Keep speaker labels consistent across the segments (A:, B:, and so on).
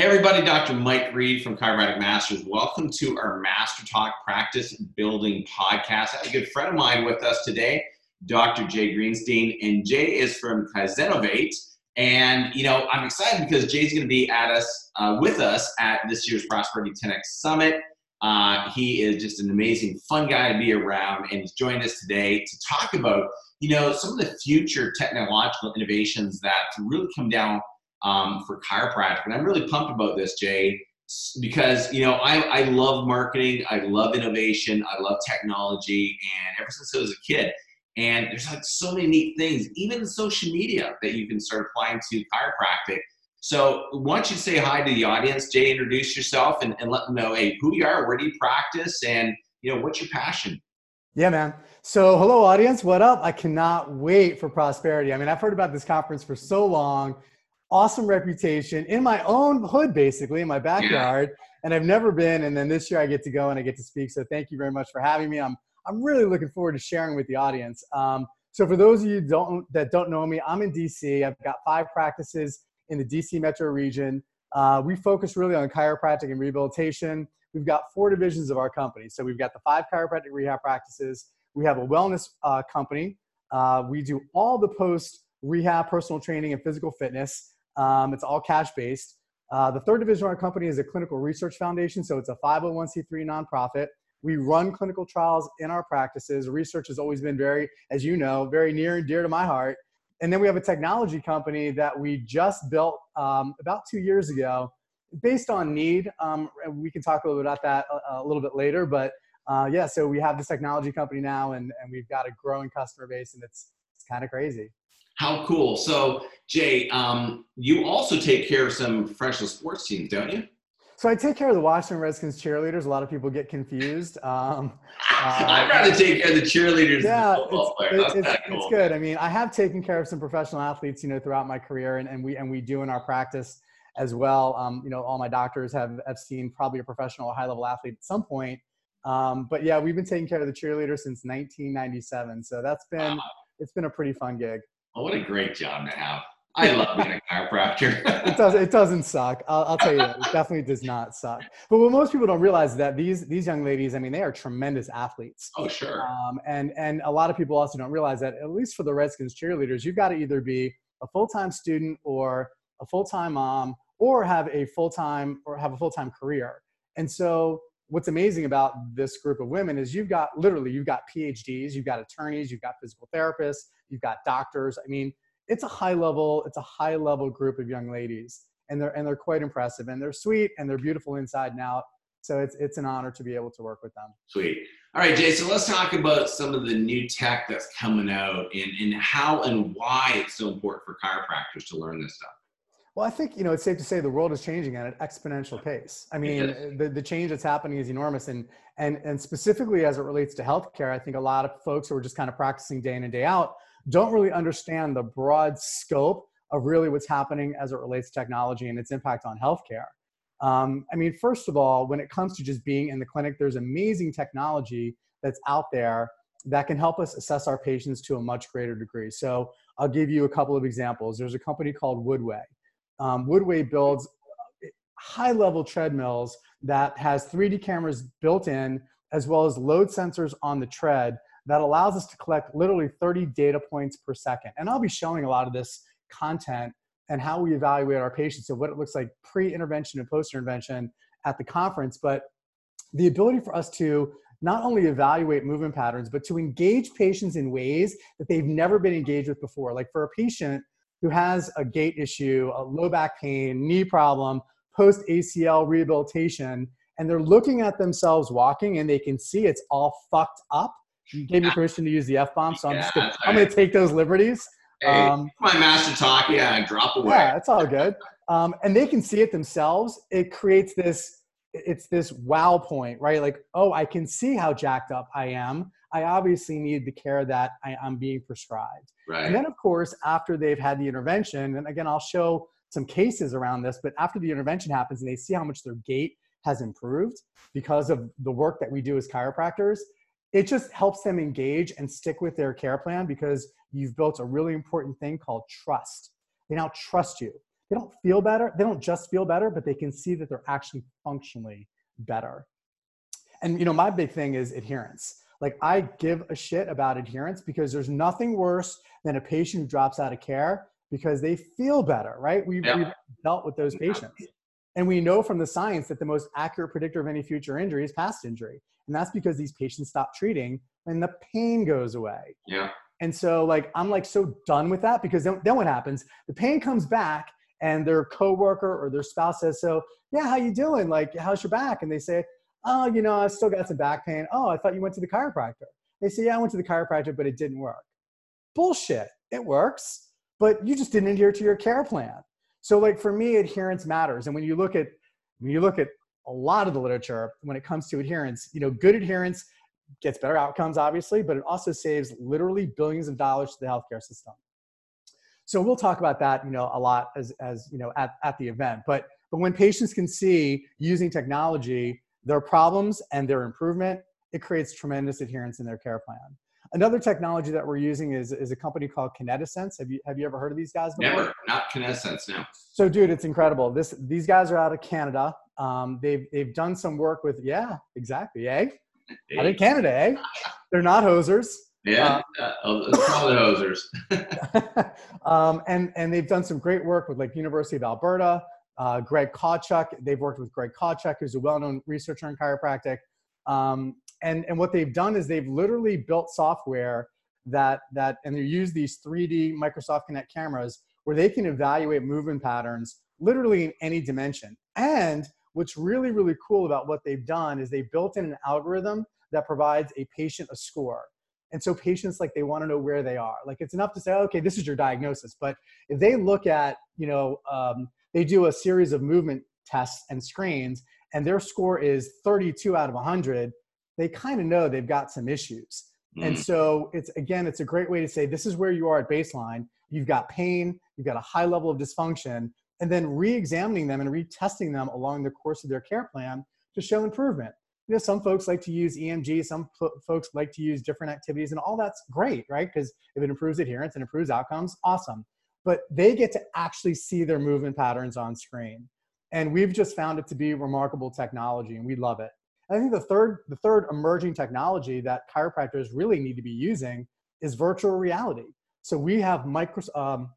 A: Hey everybody, Dr. Mike Reed from Chiropractic Masters. Welcome to our Master Talk Practice Building Podcast. I have a good friend of mine with us today, Dr. Jay Greenstein, and Jay is from Kaizenovate. And you know, I'm excited because Jay's going to be at us uh, with us at this year's Prosperity 10x Summit. Uh, he is just an amazing, fun guy to be around, and he's joined us today to talk about you know some of the future technological innovations that really come down um, for chiropractic. And I'm really pumped about this, Jay, because you know I, I love marketing, I love innovation, I love technology, and ever since I was a kid. And there's like so many neat things, even social media that you can start applying to chiropractic. So why don't you say hi to the audience, Jay? Introduce yourself and, and let them know, hey, who you are, where do you practice, and you know what's your passion.
B: Yeah, man. So, hello, audience. What up? I cannot wait for prosperity. I mean, I've heard about this conference for so long awesome reputation in my own hood, basically in my backyard. Yeah. And I've never been. And then this year I get to go and I get to speak. So thank you very much for having me. I'm I'm really looking forward to sharing with the audience. Um, so for those of you don't that don't know me, I'm in DC. I've got five practices in the DC metro region. Uh, we focus really on chiropractic and rehabilitation. We've got four divisions of our company. So we've got the five chiropractic rehab practices. We have a wellness uh, company. Uh, we do all the post rehab, personal training, and physical fitness. Um, it's all cash based. Uh, the third division of our company is a clinical research foundation, so it's a 501c3 nonprofit. We run clinical trials in our practices. Research has always been very, as you know, very near and dear to my heart. And then we have a technology company that we just built um, about two years ago based on need. Um, we can talk a little bit about that a, a little bit later, but uh, yeah, so we have this technology company now and, and we've got a growing customer base and it's, it's kind of crazy.
A: How cool. So, Jay, um, you also take care of some professional sports teams, don't you?
B: So I take care of the Washington Redskins cheerleaders. A lot of people get confused. Um,
A: uh, I'd rather take care of the cheerleaders.
B: Yeah, it's, it's, it's, cool. it's, good. I mean, I have taken care of some professional athletes, you know, throughout my career, and, and we and we do in our practice as well. Um, you know, all my doctors have have seen probably a professional high level athlete at some point. Um, but yeah, we've been taking care of the cheerleaders since 1997. So that's been wow. it's been a pretty fun gig.
A: Oh, what a great job to have. I love being a chiropractor.
B: it does. It doesn't suck. I'll, I'll, tell you that. It definitely does not suck. But what most people don't realize is that these these young ladies, I mean, they are tremendous athletes.
A: Oh, sure. Um,
B: and and a lot of people also don't realize that at least for the Redskins cheerleaders, you've got to either be a full time student or a full time mom or have a full time or have a full time career. And so what's amazing about this group of women is you've got literally you've got phds you've got attorneys you've got physical therapists you've got doctors. I mean it's a high level it's a high level group of young ladies and they're and they're quite impressive and they're sweet and they're beautiful inside and out. So it's it's an honor to be able to work with them.
A: Sweet. All right jason let's talk about some of the new tech that's coming out and, and how and why it's so important for chiropractors to learn this stuff
B: well, I think you know it's safe to say the world is changing at an exponential pace. I mean, the, the change that's happening is enormous, and and and specifically as it relates to healthcare, I think a lot of folks who are just kind of practicing day in and day out don't really understand the broad scope of really what's happening as it relates to technology and its impact on healthcare. Um, I mean, first of all, when it comes to just being in the clinic, there's amazing technology that's out there that can help us assess our patients to a much greater degree. So I'll give you a couple of examples. There's a company called Woodway um, Woodway builds high level treadmills that has 3D cameras built in, as well as load sensors on the tread that allows us to collect literally 30 data points per second. And I'll be showing a lot of this content and how we evaluate our patients and what it looks like pre-intervention and post-intervention at the conference. But the ability for us to not only evaluate movement patterns, but to engage patients in ways that they've never been engaged with before. Like for a patient who has a gait issue, a low back pain, knee problem, post ACL rehabilitation, and they're looking at themselves walking and they can see it's all fucked up. You gave me permission to use the F bomb, so I'm just gonna, I'm gonna take those liberties.
A: Hey, um, my master talk, yeah, drop away.
B: Yeah, it's all good. Um, and they can see it themselves. It creates this, it's this wow point, right? Like, oh, I can see how jacked up I am. I obviously need the care that I, am being prescribed.
A: Right.
B: And then, of course, after they've had the intervention, and again, I'll show some cases around this, but after the intervention happens and they see how much their gait has improved because of the work that we do as chiropractors, it just helps them engage and stick with their care plan because you've built a really important thing called trust. They now trust you. they don't feel better. They don't just feel better, but they can see that they're actually functionally better. And you know, my big thing is adherence. Like I give a shit about adherence because there's nothing worse than a patient who drops out of care because they feel better, right? We've, yeah. we've dealt with those patients. And we know from the science that the most accurate predictor of any future injury is past injury. And that's because these patients stop treating and the pain goes away.
A: Yeah.
B: And so like I'm like so done with that because then, then what happens? The pain comes back and their coworker or their spouse says, So, yeah, how you doing? Like, how's your back? And they say, Oh, you know, I still got some back pain. Oh, I thought you went to the chiropractor. They say, Yeah, I went to the chiropractor, but it didn't work. Bullshit. It works, but you just didn't adhere to your care plan. So, like for me, adherence matters. And when you look at when you look at a lot of the literature when it comes to adherence, you know, good adherence gets better outcomes, obviously, but it also saves literally billions of dollars to the healthcare system. So we'll talk about that, you know, a lot as, as you know, at, at the event. But, but when patients can see using technology, their problems and their improvement, it creates tremendous adherence in their care plan. Another technology that we're using is, is a company called Kinetisense. Have you, have you ever heard of these guys?
A: Before? Never, not Kinetisense, no.
B: So dude, it's incredible. This, these guys are out of Canada. Um, they've, they've done some work with, yeah, exactly, eh? Out in Canada, eh? They're not hosers.
A: Yeah, uh, uh, probably hosers.
B: um, and and they've done some great work with like University of Alberta, uh, Greg Kawchuk. They've worked with Greg Kawchuk, who's a well-known researcher in chiropractic. Um, and and what they've done is they've literally built software that that and they use these 3D Microsoft Kinect cameras where they can evaluate movement patterns literally in any dimension. And what's really really cool about what they've done is they built in an algorithm that provides a patient a score. And so patients like they want to know where they are. Like it's enough to say, okay, this is your diagnosis. But if they look at, you know, um, they do a series of movement tests and screens, and their score is 32 out of 100, they kind of know they've got some issues. Mm. And so it's again, it's a great way to say this is where you are at baseline. You've got pain, you've got a high level of dysfunction, and then re-examining them and retesting them along the course of their care plan to show improvement you know, some folks like to use EMG, some folks like to use different activities, and all that's great, right? Because if it improves adherence and improves outcomes, awesome. But they get to actually see their movement patterns on screen. And we've just found it to be remarkable technology, and we love it. And I think the third, the third emerging technology that chiropractors really need to be using is virtual reality. So we have Microsoft, um,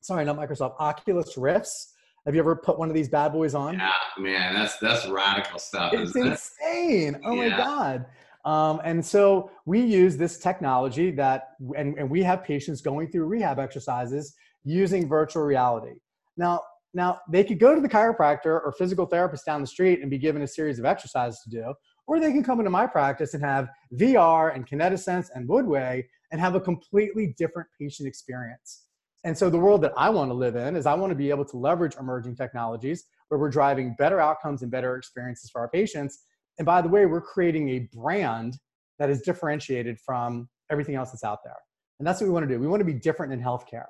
B: sorry, not Microsoft, Oculus Rifts have you ever put one of these bad boys on?
A: Yeah, man, that's that's radical stuff.
B: It's insane. It? Oh yeah. my god. Um, and so we use this technology that, and, and we have patients going through rehab exercises using virtual reality. Now, now they could go to the chiropractor or physical therapist down the street and be given a series of exercises to do, or they can come into my practice and have VR and Kinetisense and Woodway and have a completely different patient experience. And so the world that I want to live in is I want to be able to leverage emerging technologies where we're driving better outcomes and better experiences for our patients. And by the way, we're creating a brand that is differentiated from everything else that's out there. And that's what we want to do. We want to be different in healthcare.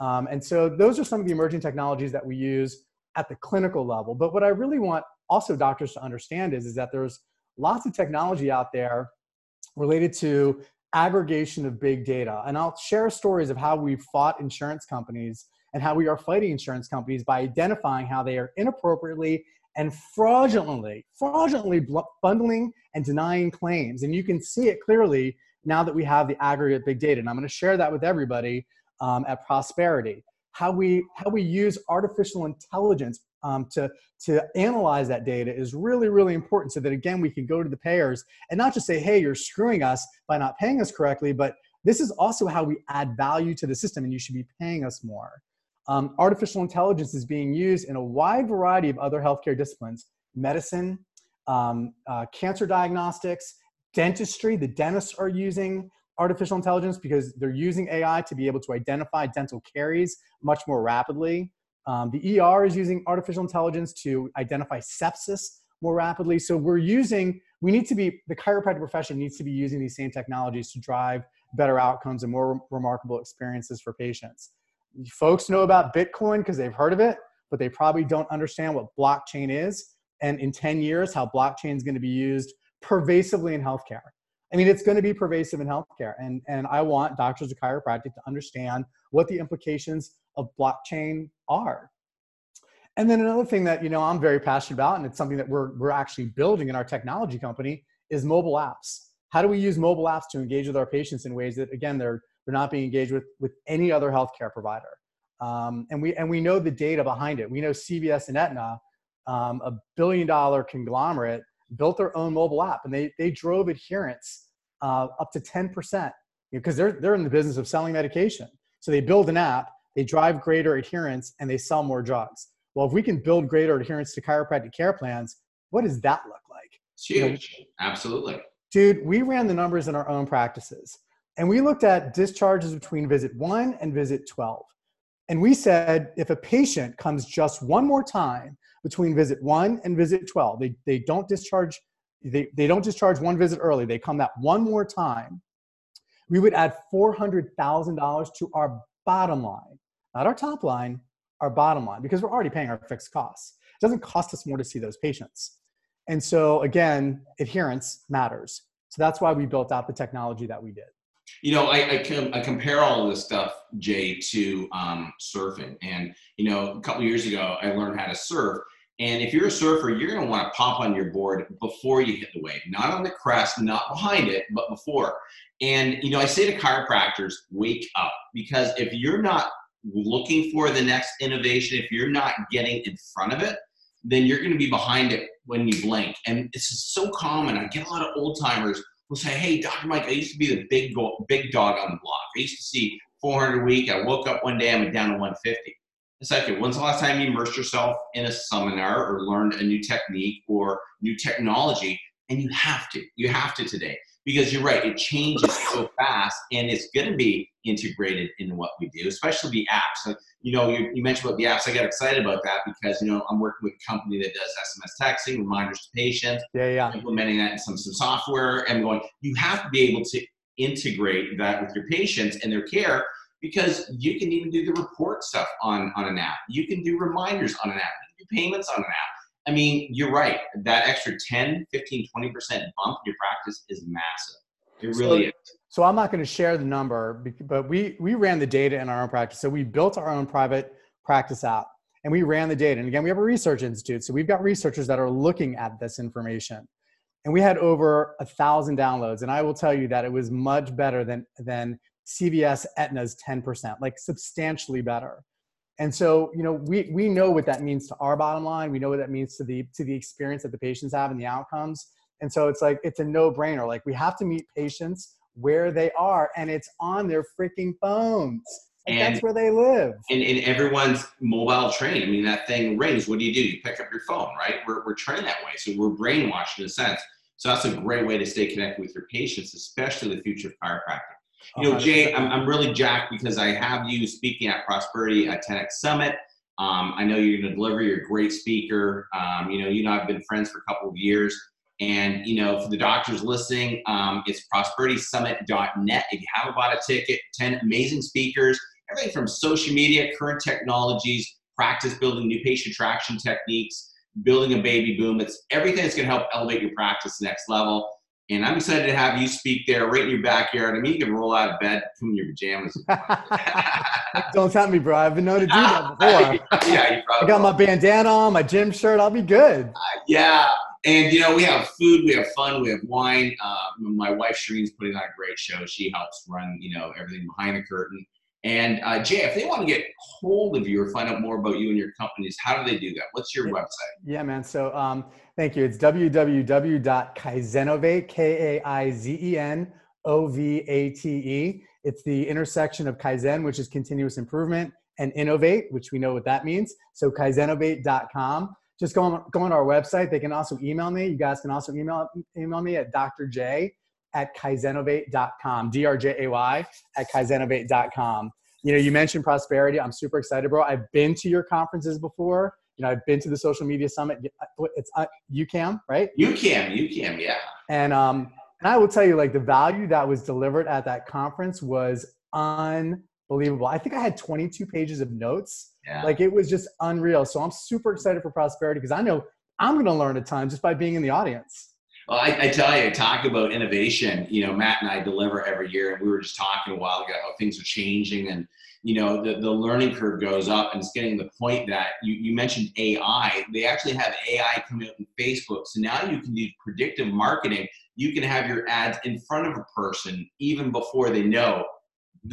B: Um, and so those are some of the emerging technologies that we use at the clinical level. But what I really want also doctors to understand is, is that there's lots of technology out there related to aggregation of big data. And I'll share stories of how we've fought insurance companies and how we are fighting insurance companies by identifying how they are inappropriately and fraudulently, fraudulently bundling and denying claims. And you can see it clearly now that we have the aggregate big data. And I'm going to share that with everybody um, at Prosperity. How we how we use artificial intelligence um, to, to analyze that data is really, really important so that again, we can go to the payers and not just say, hey, you're screwing us by not paying us correctly, but this is also how we add value to the system and you should be paying us more. Um, artificial intelligence is being used in a wide variety of other healthcare disciplines medicine, um, uh, cancer diagnostics, dentistry. The dentists are using artificial intelligence because they're using AI to be able to identify dental caries much more rapidly. Um, the ER is using artificial intelligence to identify sepsis more rapidly. So we're using, we need to be, the chiropractic profession needs to be using these same technologies to drive better outcomes and more remarkable experiences for patients. Folks know about Bitcoin because they've heard of it, but they probably don't understand what blockchain is. And in 10 years, how blockchain is going to be used pervasively in healthcare. I mean, it's going to be pervasive in healthcare. And, and I want doctors of chiropractic to understand what the implications of blockchain are. And then another thing that you know I'm very passionate about, and it's something that we're we're actually building in our technology company, is mobile apps. How do we use mobile apps to engage with our patients in ways that again they're they're not being engaged with with any other healthcare provider? Um, and we and we know the data behind it. We know CVS and Aetna, um, a billion dollar conglomerate, built their own mobile app, and they they drove adherence uh, up to ten percent because they're they're in the business of selling medication. So they build an app, they drive greater adherence, and they sell more drugs. Well, if we can build greater adherence to chiropractic care plans, what does that look like?
A: It's huge. You know, Absolutely.
B: Dude, we ran the numbers in our own practices and we looked at discharges between visit one and visit 12. And we said if a patient comes just one more time between visit one and visit 12, they, they don't discharge, they, they don't discharge one visit early, they come that one more time, we would add $400,000 to our bottom line, not our top line, our bottom line, because we're already paying our fixed costs. It doesn't cost us more to see those patients. And so, again, adherence matters. So that's why we built out the technology that we did.
A: You know, I, I, com- I compare all this stuff, Jay, to um, surfing. And, you know, a couple years ago, I learned how to surf. And if you're a surfer, you're going to want to pop on your board before you hit the wave, not on the crest, not behind it, but before. And, you know, I say to chiropractors, wake up because if you're not looking for the next innovation, if you're not getting in front of it, then you're going to be behind it when you blink. And this is so common. I get a lot of old timers who say, "Hey, Dr. Mike, I used to be the big big dog on the block. I used to see 400 a week. I woke up one day, I'm down to 150." Like, when's the last time you immersed yourself in a seminar or learned a new technique or new technology? And you have to. You have to today because you're right, it changes so fast and it's going to be integrated in what we do, especially the apps. So, you know, you, you, mentioned about the apps. I got excited about that because, you know, I'm working with a company that does SMS texting, reminders to patients,
B: yeah, yeah.
A: implementing that in some, some software and going, you have to be able to integrate that with your patients and their care because you can even do the report stuff on, on an app. You can do reminders on an app. You can do payments on an app I mean, you're right. That extra 10, 15, 20% bump in your practice is massive. It really
B: so,
A: is.
B: So I'm not going to share the number, but we, we ran the data in our own practice. So we built our own private practice app and we ran the data. And again, we have a research institute. So we've got researchers that are looking at this information. And we had over a thousand downloads. And I will tell you that it was much better than, than CVS Aetna's 10%, like substantially better. And so you know we we know what that means to our bottom line. We know what that means to the to the experience that the patients have and the outcomes. And so it's like it's a no brainer like we have to meet patients where they are and it's on their freaking phones. Like and that's where they live.
A: and, and everyone's mobile trained. I mean that thing rings. What do you do? You pick up your phone right? We're, we're trained that way. So we're brainwashed in a sense. So that's a great way to stay connected with your patients especially the future of chiropractic you know, Jay, I'm, I'm really jacked because I have you speaking at Prosperity at 10X Summit. Um, I know you're going to deliver. You're a great speaker. Um, you know, you and I have been friends for a couple of years. And, you know, for the doctors listening, um, it's prosperitysummit.net. If you haven't bought a ticket, 10 amazing speakers, everything from social media, current technologies, practice building new patient traction techniques, building a baby boom. It's everything that's going to help elevate your practice next level. And I'm excited to have you speak there right in your backyard. I mean, you can roll out of bed, come in your pajamas.
B: Don't tempt me, bro. I've been known to do that before.
A: yeah,
B: I got my bandana on, my gym shirt. I'll be good.
A: Uh, yeah. And, you know, we have food, we have fun, we have wine. Uh, my wife, Shireen's putting on a great show. She helps run, you know, everything behind the curtain. And uh, Jay, if they want to get hold of you or find out more about you and your companies, how do they do that? What's your
B: yeah.
A: website?
B: Yeah, man. So um, thank you. It's www.kaizenovate, K-A-I-Z-E-N-O-V-A-T-E. It's the intersection of Kaizen, which is continuous improvement, and innovate, which we know what that means. So kaizenovate.com. Just go on, go on our website. They can also email me. You guys can also email, email me at Dr. J at kaizenovate.com, D-R-J-A-Y at kaizenovate.com. You know, you mentioned prosperity. I'm super excited, bro. I've been to your conferences before. You know, I've been to the social media summit. It's uh, UCAM, right?
A: UCAM, UCAM, yeah.
B: And um, and I will tell you, like the value that was delivered at that conference was unbelievable. I think I had 22 pages of notes. Yeah. Like it was just unreal. So I'm super excited for prosperity because I know I'm going to learn a ton just by being in the audience.
A: Well, I, I, tell you, I talk about innovation. You know, Matt and I deliver every year, and we were just talking a while ago how things are changing, and you know, the, the learning curve goes up, and it's getting the point that you, you mentioned AI. They actually have AI coming out in Facebook, so now you can do predictive marketing. You can have your ads in front of a person even before they know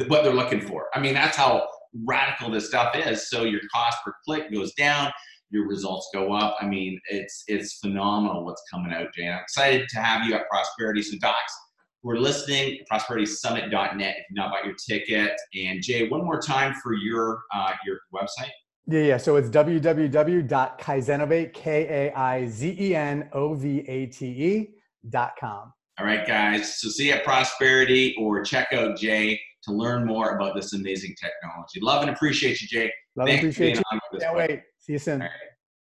A: what they're looking for. I mean, that's how radical this stuff is. So your cost per click goes down your results go up. I mean, it's it's phenomenal what's coming out, Jay. I'm excited to have you at Prosperity. So, docs, we're listening, prosperitysummit.net if you've not bought your ticket. And Jay, one more time for your uh, your website.
B: Yeah, yeah. So it's www.kaizenovate, K-A-I-Z-E-N-O-V-A-T-E dot com.
A: All right, guys. So see you at Prosperity or check out Jay to learn more about this amazing technology. Love and appreciate you, Jay.
B: Love and appreciate you. Can't wait. See you soon.